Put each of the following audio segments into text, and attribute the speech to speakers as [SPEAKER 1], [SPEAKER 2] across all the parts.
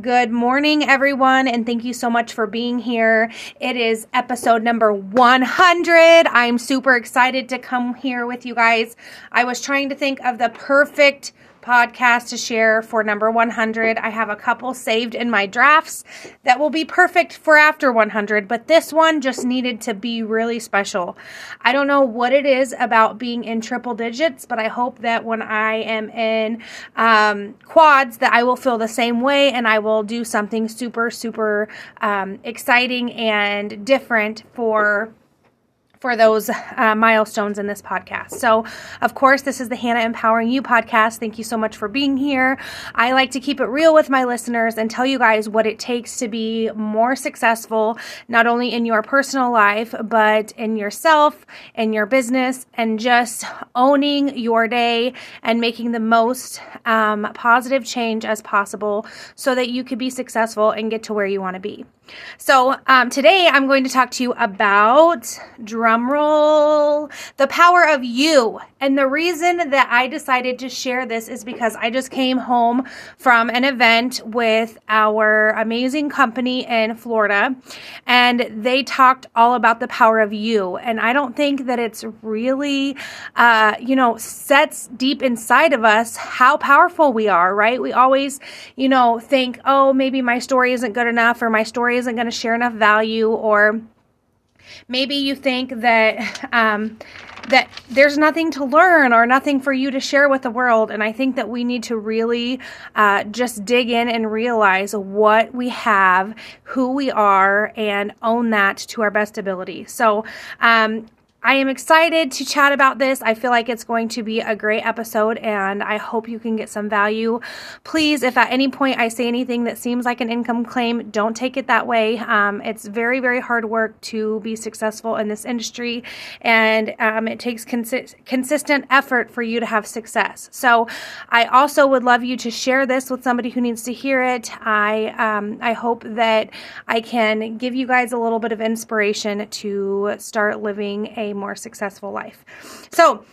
[SPEAKER 1] Good morning, everyone, and thank you so much for being here. It is episode number 100. I'm super excited to come here with you guys. I was trying to think of the perfect podcast to share for number 100. I have a couple saved in my drafts that will be perfect for after 100, but this one just needed to be really special. I don't know what it is about being in triple digits, but I hope that when I am in um, quads that I will feel the same way and I will do something super, super um, exciting and different for for those uh, milestones in this podcast. So, of course, this is the Hannah Empowering You podcast. Thank you so much for being here. I like to keep it real with my listeners and tell you guys what it takes to be more successful, not only in your personal life, but in yourself, in your business, and just owning your day and making the most um, positive change as possible so that you could be successful and get to where you want to be. So, um, today I'm going to talk to you about drumroll the power of you. And the reason that I decided to share this is because I just came home from an event with our amazing company in Florida, and they talked all about the power of you. And I don't think that it's really, uh, you know, sets deep inside of us how powerful we are, right? We always, you know, think, oh, maybe my story isn't good enough or my story isn't going to share enough value or maybe you think that um, that there's nothing to learn or nothing for you to share with the world. And i think that we need to really uh, just dig in and realize what we have who we are and own that to our best ability. So um, I am excited to chat about this. I feel like it's going to be a great episode and I hope you can get some value. Please, if at any point I say anything that seems like an income claim, don't take it that way. Um, it's very, very hard work to be successful in this industry and um, it takes consi- consistent effort for you to have success. So I also would love you to share this with somebody who needs to hear it. I, um, I hope that I can give you guys a little bit of inspiration to start living a more successful life. So,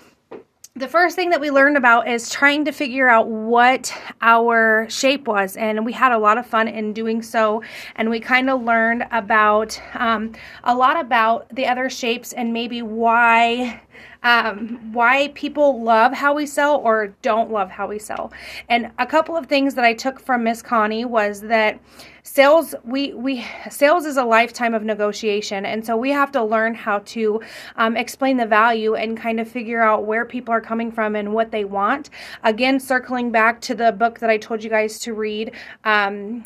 [SPEAKER 1] the first thing that we learned about is trying to figure out what our shape was. And we had a lot of fun in doing so. And we kind of learned about um, a lot about the other shapes and maybe why um, why people love how we sell or don't love how we sell. And a couple of things that I took from Miss Connie was that sales we we sales is a lifetime of negotiation and so we have to learn how to um, explain the value and kind of figure out where people are coming from and what they want again circling back to the book that i told you guys to read um,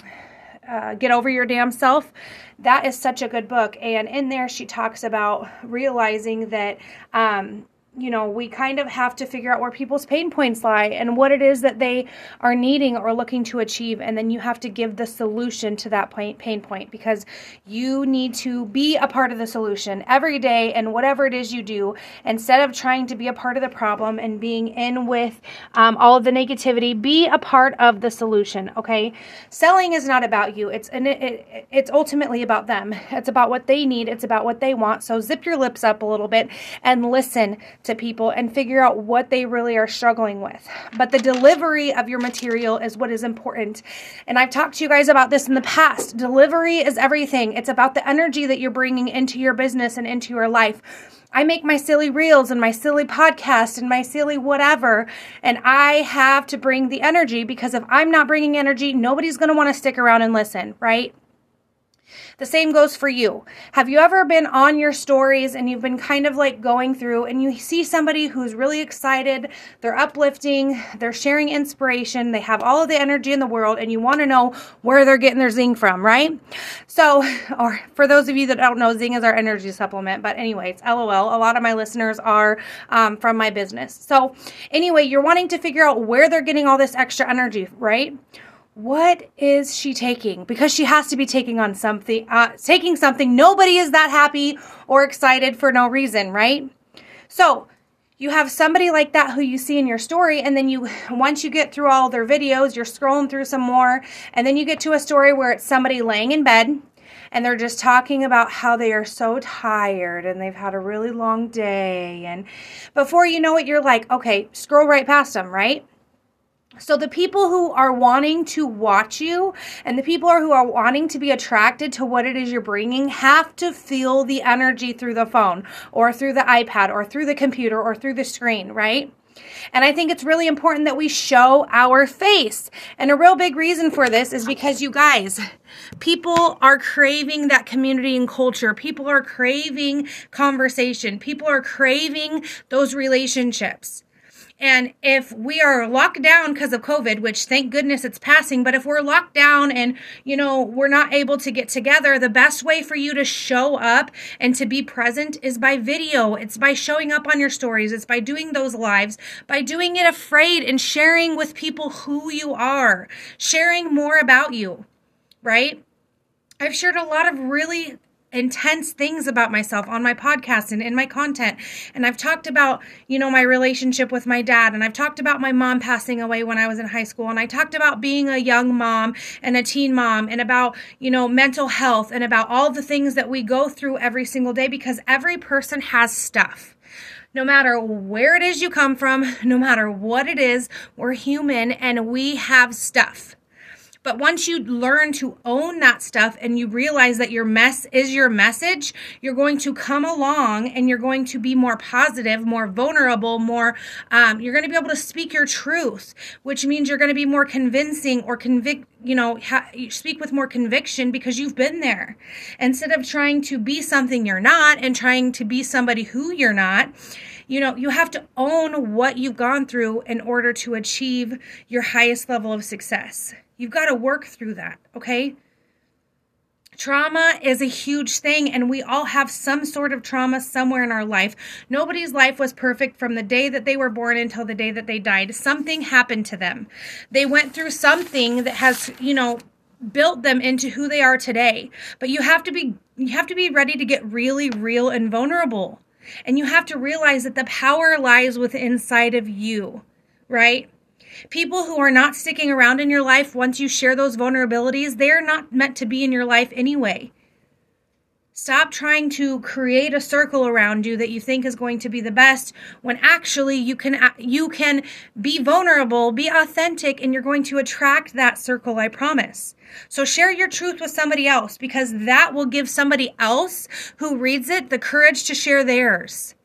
[SPEAKER 1] uh, get over your damn self that is such a good book. And in there, she talks about realizing that um, you know, we kind of have to figure out where people's pain points lie and what it is that they are needing or looking to achieve. And then you have to give the solution to that pain point because you need to be a part of the solution every day and whatever it is you do instead of trying to be a part of the problem and being in with um, all of the negativity, be a part of the solution. Okay. Selling is not about you. It's, and it, it, it's ultimately about them. It's about what they need. It's about what they want. So zip your lips up a little bit and listen to people and figure out what they really are struggling with. But the delivery of your material is what is important. And I've talked to you guys about this in the past. Delivery is everything, it's about the energy that you're bringing into your business and into your life. I make my silly reels and my silly podcast and my silly whatever, and I have to bring the energy because if I'm not bringing energy, nobody's going to want to stick around and listen, right? The same goes for you. Have you ever been on your stories and you've been kind of like going through and you see somebody who's really excited, they're uplifting, they're sharing inspiration, they have all of the energy in the world, and you want to know where they're getting their zing from, right? So, or for those of you that don't know, zing is our energy supplement. But, anyways, lol, a lot of my listeners are um, from my business. So, anyway, you're wanting to figure out where they're getting all this extra energy, right? What is she taking? Because she has to be taking on something, uh, taking something. Nobody is that happy or excited for no reason, right? So you have somebody like that who you see in your story, and then you, once you get through all their videos, you're scrolling through some more, and then you get to a story where it's somebody laying in bed and they're just talking about how they are so tired and they've had a really long day. And before you know it, you're like, okay, scroll right past them, right? So the people who are wanting to watch you and the people who are wanting to be attracted to what it is you're bringing have to feel the energy through the phone or through the iPad or through the computer or through the screen, right? And I think it's really important that we show our face. And a real big reason for this is because you guys, people are craving that community and culture. People are craving conversation. People are craving those relationships. And if we are locked down because of COVID, which thank goodness it's passing, but if we're locked down and, you know, we're not able to get together, the best way for you to show up and to be present is by video. It's by showing up on your stories. It's by doing those lives, by doing it afraid and sharing with people who you are, sharing more about you, right? I've shared a lot of really intense things about myself on my podcast and in my content. And I've talked about, you know, my relationship with my dad. And I've talked about my mom passing away when I was in high school. And I talked about being a young mom and a teen mom and about, you know, mental health and about all the things that we go through every single day because every person has stuff. No matter where it is you come from, no matter what it is, we're human and we have stuff. But once you learn to own that stuff and you realize that your mess is your message, you're going to come along and you're going to be more positive, more vulnerable, more, um, you're going to be able to speak your truth, which means you're going to be more convincing or convict, you know, ha- you speak with more conviction because you've been there. Instead of trying to be something you're not and trying to be somebody who you're not, you know, you have to own what you've gone through in order to achieve your highest level of success. You've got to work through that, okay? Trauma is a huge thing, and we all have some sort of trauma somewhere in our life. Nobody's life was perfect from the day that they were born until the day that they died. Something happened to them. They went through something that has, you know, built them into who they are today. But you have to be you have to be ready to get really real and vulnerable. And you have to realize that the power lies within inside of you, right? People who are not sticking around in your life once you share those vulnerabilities, they're not meant to be in your life anyway. Stop trying to create a circle around you that you think is going to be the best when actually you can uh, you can be vulnerable, be authentic and you're going to attract that circle, I promise. So share your truth with somebody else because that will give somebody else who reads it the courage to share theirs.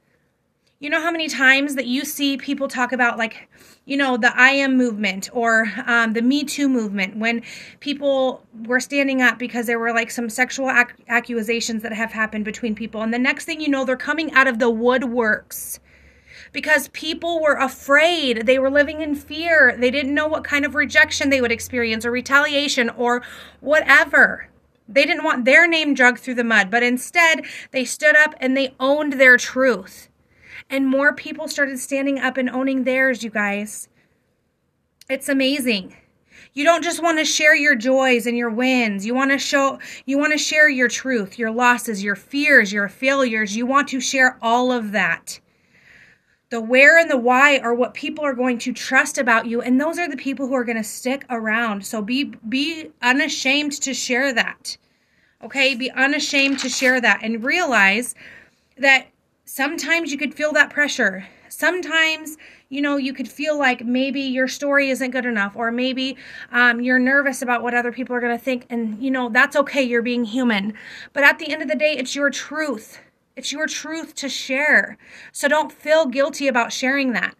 [SPEAKER 1] You know how many times that you see people talk about like you know, the I am movement or um, the Me Too movement when people were standing up because there were like some sexual ac- accusations that have happened between people. And the next thing you know, they're coming out of the woodworks because people were afraid. They were living in fear. They didn't know what kind of rejection they would experience or retaliation or whatever. They didn't want their name dragged through the mud, but instead they stood up and they owned their truth. And more people started standing up and owning theirs, you guys. It's amazing. You don't just want to share your joys and your wins. You want to show you want to share your truth, your losses, your fears, your failures. You want to share all of that. The where and the why are what people are going to trust about you and those are the people who are going to stick around. So be be unashamed to share that. Okay? Be unashamed to share that and realize that sometimes you could feel that pressure. Sometimes, you know, you could feel like maybe your story isn't good enough, or maybe um, you're nervous about what other people are going to think. And, you know, that's okay. You're being human. But at the end of the day, it's your truth. It's your truth to share. So don't feel guilty about sharing that.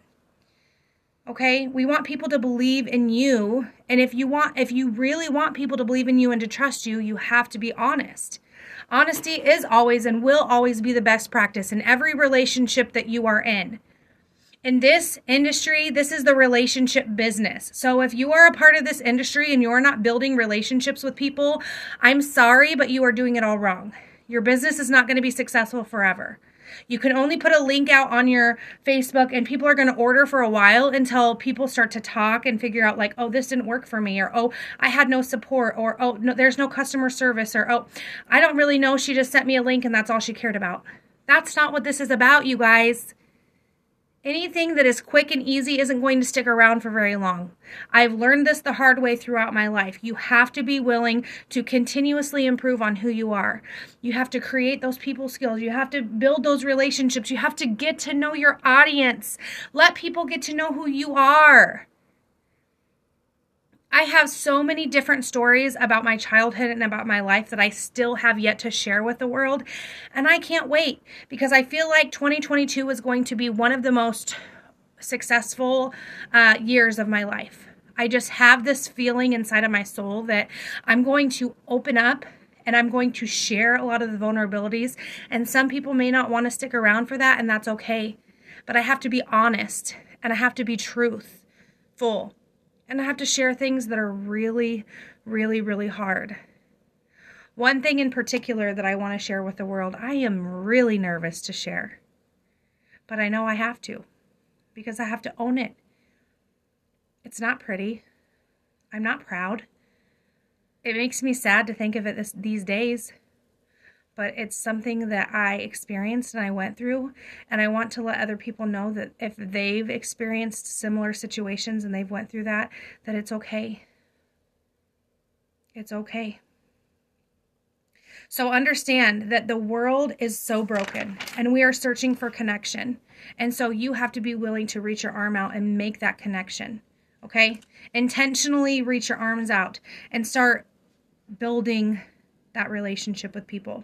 [SPEAKER 1] Okay? We want people to believe in you. And if you want, if you really want people to believe in you and to trust you, you have to be honest. Honesty is always and will always be the best practice in every relationship that you are in. In this industry, this is the relationship business. So if you are a part of this industry and you're not building relationships with people, I'm sorry, but you are doing it all wrong. Your business is not going to be successful forever. You can only put a link out on your Facebook and people are going to order for a while until people start to talk and figure out like, "Oh, this didn't work for me," or "Oh, I had no support," or "Oh, no there's no customer service," or "Oh, I don't really know, she just sent me a link and that's all she cared about." That's not what this is about, you guys. Anything that is quick and easy isn't going to stick around for very long. I've learned this the hard way throughout my life. You have to be willing to continuously improve on who you are. You have to create those people skills. You have to build those relationships. You have to get to know your audience. Let people get to know who you are. I have so many different stories about my childhood and about my life that I still have yet to share with the world. And I can't wait because I feel like 2022 is going to be one of the most successful uh, years of my life. I just have this feeling inside of my soul that I'm going to open up and I'm going to share a lot of the vulnerabilities. And some people may not want to stick around for that, and that's okay. But I have to be honest and I have to be truthful and I have to share things that are really, really, really hard. One thing in particular that I want to share with the world, I am really nervous to share. But I know I have to because I have to own it. It's not pretty. I'm not proud. It makes me sad to think of it this, these days but it's something that I experienced and I went through. And I want to let other people know that if they've experienced similar situations and they've went through that, that it's okay. It's okay. So understand that the world is so broken and we are searching for connection. And so you have to be willing to reach your arm out and make that connection. Okay? Intentionally reach your arms out and start building that relationship with people.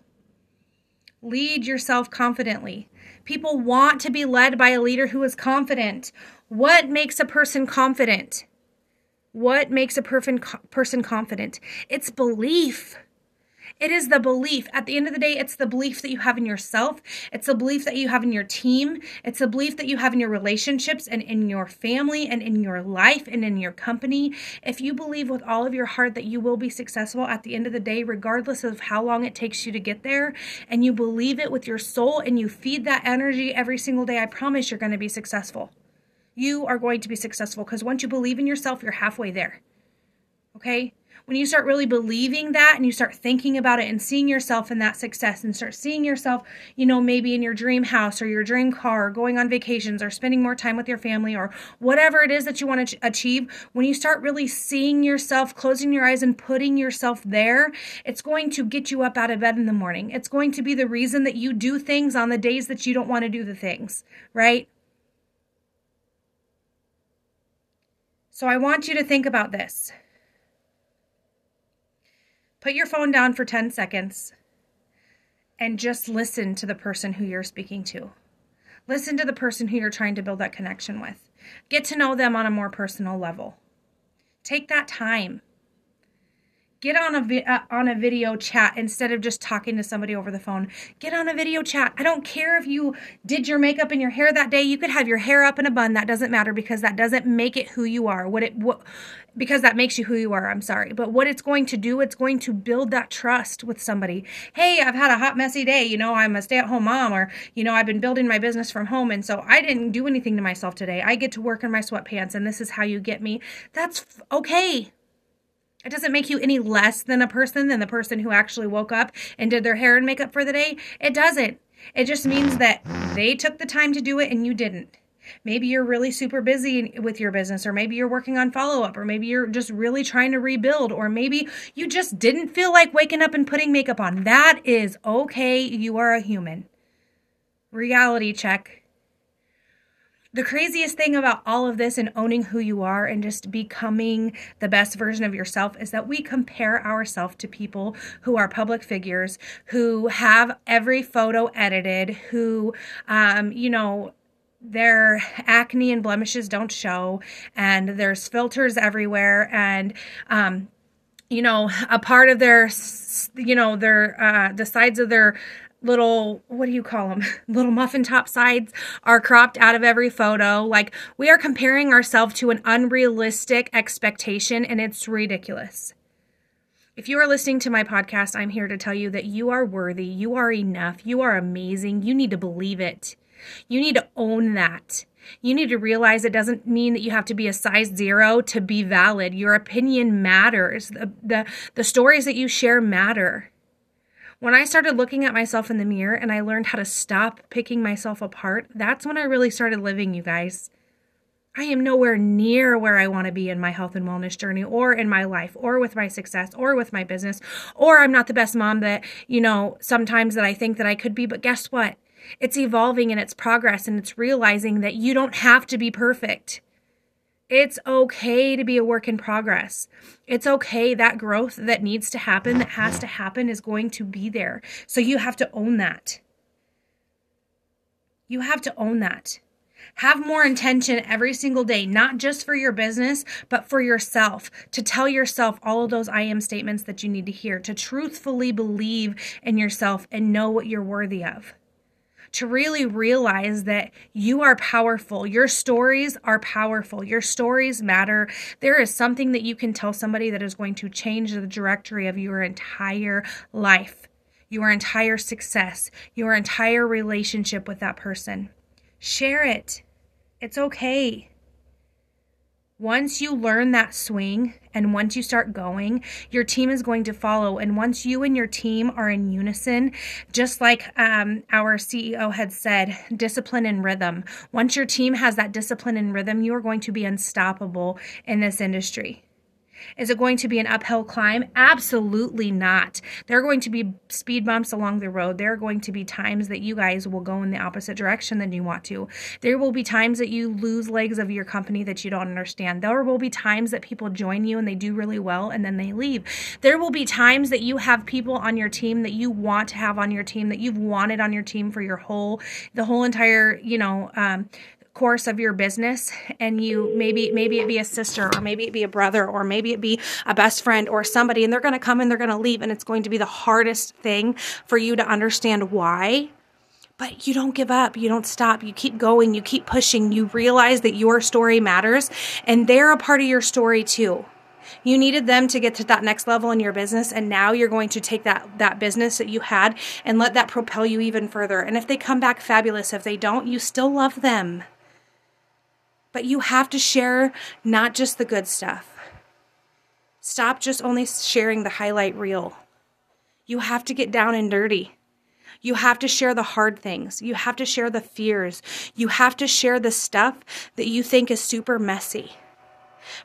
[SPEAKER 1] Lead yourself confidently. People want to be led by a leader who is confident. What makes a person confident? What makes a person confident? It's belief. It is the belief. At the end of the day, it's the belief that you have in yourself. It's the belief that you have in your team. It's the belief that you have in your relationships and in your family and in your life and in your company. If you believe with all of your heart that you will be successful at the end of the day, regardless of how long it takes you to get there, and you believe it with your soul and you feed that energy every single day, I promise you're going to be successful. You are going to be successful because once you believe in yourself, you're halfway there. Okay? When you start really believing that and you start thinking about it and seeing yourself in that success and start seeing yourself, you know, maybe in your dream house or your dream car, or going on vacations or spending more time with your family or whatever it is that you want to achieve, when you start really seeing yourself, closing your eyes and putting yourself there, it's going to get you up out of bed in the morning. It's going to be the reason that you do things on the days that you don't want to do the things, right? So I want you to think about this. Put your phone down for 10 seconds and just listen to the person who you're speaking to. Listen to the person who you're trying to build that connection with. Get to know them on a more personal level. Take that time get on a vi- uh, on a video chat instead of just talking to somebody over the phone. Get on a video chat. I don't care if you did your makeup and your hair that day. You could have your hair up in a bun. That doesn't matter because that doesn't make it who you are. What it what because that makes you who you are. I'm sorry. But what it's going to do it's going to build that trust with somebody. Hey i've had a hot messy day. You know i'm a stay-at-home mom or you know i've been building my business from home. And so i didn't do anything to myself today. I get to work in my sweatpants and this is how you get me. That's f- okay it doesn't make you any less than a person than the person who actually woke up and did their hair and makeup for the day. It doesn't. It just means that they took the time to do it and you didn't. Maybe you're really super busy with your business, or maybe you're working on follow up, or maybe you're just really trying to rebuild, or maybe you just didn't feel like waking up and putting makeup on. That is okay. You are a human. Reality check the craziest thing about all of this and owning who you are and just becoming the best version of yourself is that we compare ourselves to people who are public figures, who have every photo edited, who, um, you know, their acne and blemishes don't show, and there's filters everywhere, and, um, you know, a part of their, you know, their, uh, the sides of their little what do you call them little muffin top sides are cropped out of every photo like we are comparing ourselves to an unrealistic expectation and it's ridiculous if you are listening to my podcast i'm here to tell you that you are worthy you are enough you are amazing you need to believe it you need to own that you need to realize it doesn't mean that you have to be a size zero to be valid. Your opinion matters. The, the, the stories that you share matter. When I started looking at myself in the mirror and I learned how to stop picking myself apart, that's when I really started living, you guys. I am nowhere near where I want to be in my health and wellness journey or in my life or with my success or with my business or I'm not the best mom that, you know, sometimes that I think that I could be, but guess what? It's evolving and it's progress and it's realizing that you don't have to be perfect. It's okay to be a work in progress. It's okay that growth that needs to happen, that has to happen, is going to be there. So you have to own that. You have to own that. Have more intention every single day, not just for your business, but for yourself, to tell yourself all of those I am statements that you need to hear, to truthfully believe in yourself and know what you're worthy of. To really realize that you are powerful. Your stories are powerful. Your stories matter. There is something that you can tell somebody that is going to change the directory of your entire life, your entire success, your entire relationship with that person. Share it. It's okay. Once you learn that swing and once you start going, your team is going to follow. And once you and your team are in unison, just like um, our CEO had said, discipline and rhythm. Once your team has that discipline and rhythm, you are going to be unstoppable in this industry. Is it going to be an uphill climb? Absolutely not. There are going to be speed bumps along the road. There are going to be times that you guys will go in the opposite direction than you want to. There will be times that you lose legs of your company that you don't understand. There will be times that people join you and they do really well and then they leave. There will be times that you have people on your team that you want to have on your team that you've wanted on your team for your whole the whole entire, you know, um, course of your business and you maybe maybe it be a sister or maybe it be a brother or maybe it be a best friend or somebody and they're going to come and they're going to leave and it's going to be the hardest thing for you to understand why but you don't give up. You don't stop. You keep going. You keep pushing. You realize that your story matters and they're a part of your story too. You needed them to get to that next level in your business and now you're going to take that that business that you had and let that propel you even further. And if they come back fabulous, if they don't, you still love them. But you have to share not just the good stuff. Stop just only sharing the highlight reel. You have to get down and dirty. You have to share the hard things. You have to share the fears. You have to share the stuff that you think is super messy.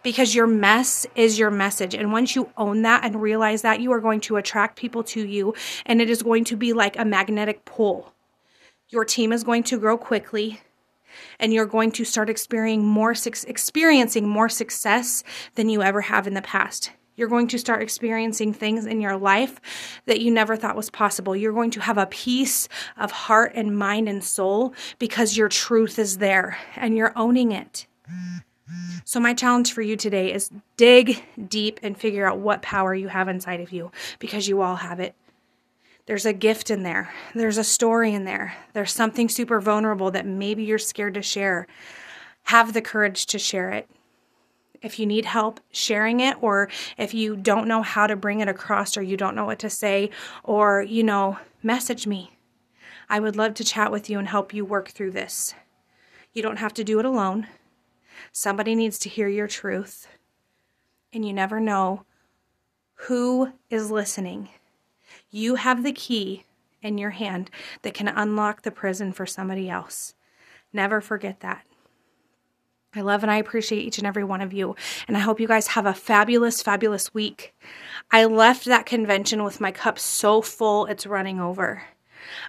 [SPEAKER 1] Because your mess is your message. And once you own that and realize that, you are going to attract people to you, and it is going to be like a magnetic pull. Your team is going to grow quickly and you're going to start experiencing more, experiencing more success than you ever have in the past. You're going to start experiencing things in your life that you never thought was possible. You're going to have a peace of heart and mind and soul because your truth is there and you're owning it. So, my challenge for you today is dig deep and figure out what power you have inside of you because you all have it. There's a gift in there. There's a story in there. There's something super vulnerable that maybe you're scared to share. Have the courage to share it. If you need help sharing it, or if you don't know how to bring it across, or you don't know what to say, or, you know, message me. I would love to chat with you and help you work through this. You don't have to do it alone. Somebody needs to hear your truth. And you never know who is listening. You have the key in your hand that can unlock the prison for somebody else. Never forget that. I love and I appreciate each and every one of you. And I hope you guys have a fabulous, fabulous week. I left that convention with my cup so full, it's running over.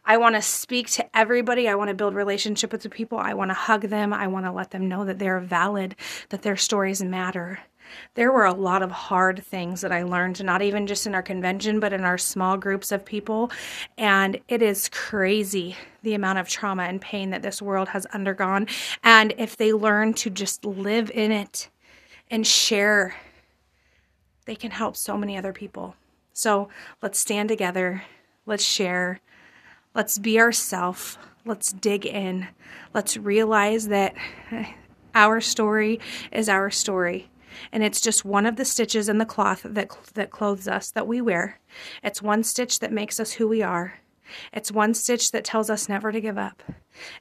[SPEAKER 1] I want to speak to everybody. I want to build relationship with the people. I want to hug them. I want to let them know that they're valid, that their stories matter there were a lot of hard things that I learned, not even just in our convention, but in our small groups of people. And it is crazy the amount of trauma and pain that this world has undergone. And if they learn to just live in it and share, they can help so many other people. So let's stand together, let's share, let's be ourselves, let's dig in, let's realize that our story is our story and it's just one of the stitches in the cloth that that clothes us that we wear. It's one stitch that makes us who we are. It's one stitch that tells us never to give up.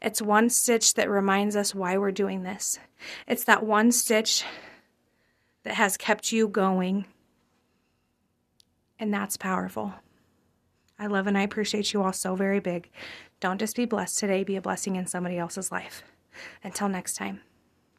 [SPEAKER 1] It's one stitch that reminds us why we're doing this. It's that one stitch that has kept you going. And that's powerful. I love and I appreciate you all so very big. Don't just be blessed today, be a blessing in somebody else's life. Until next time.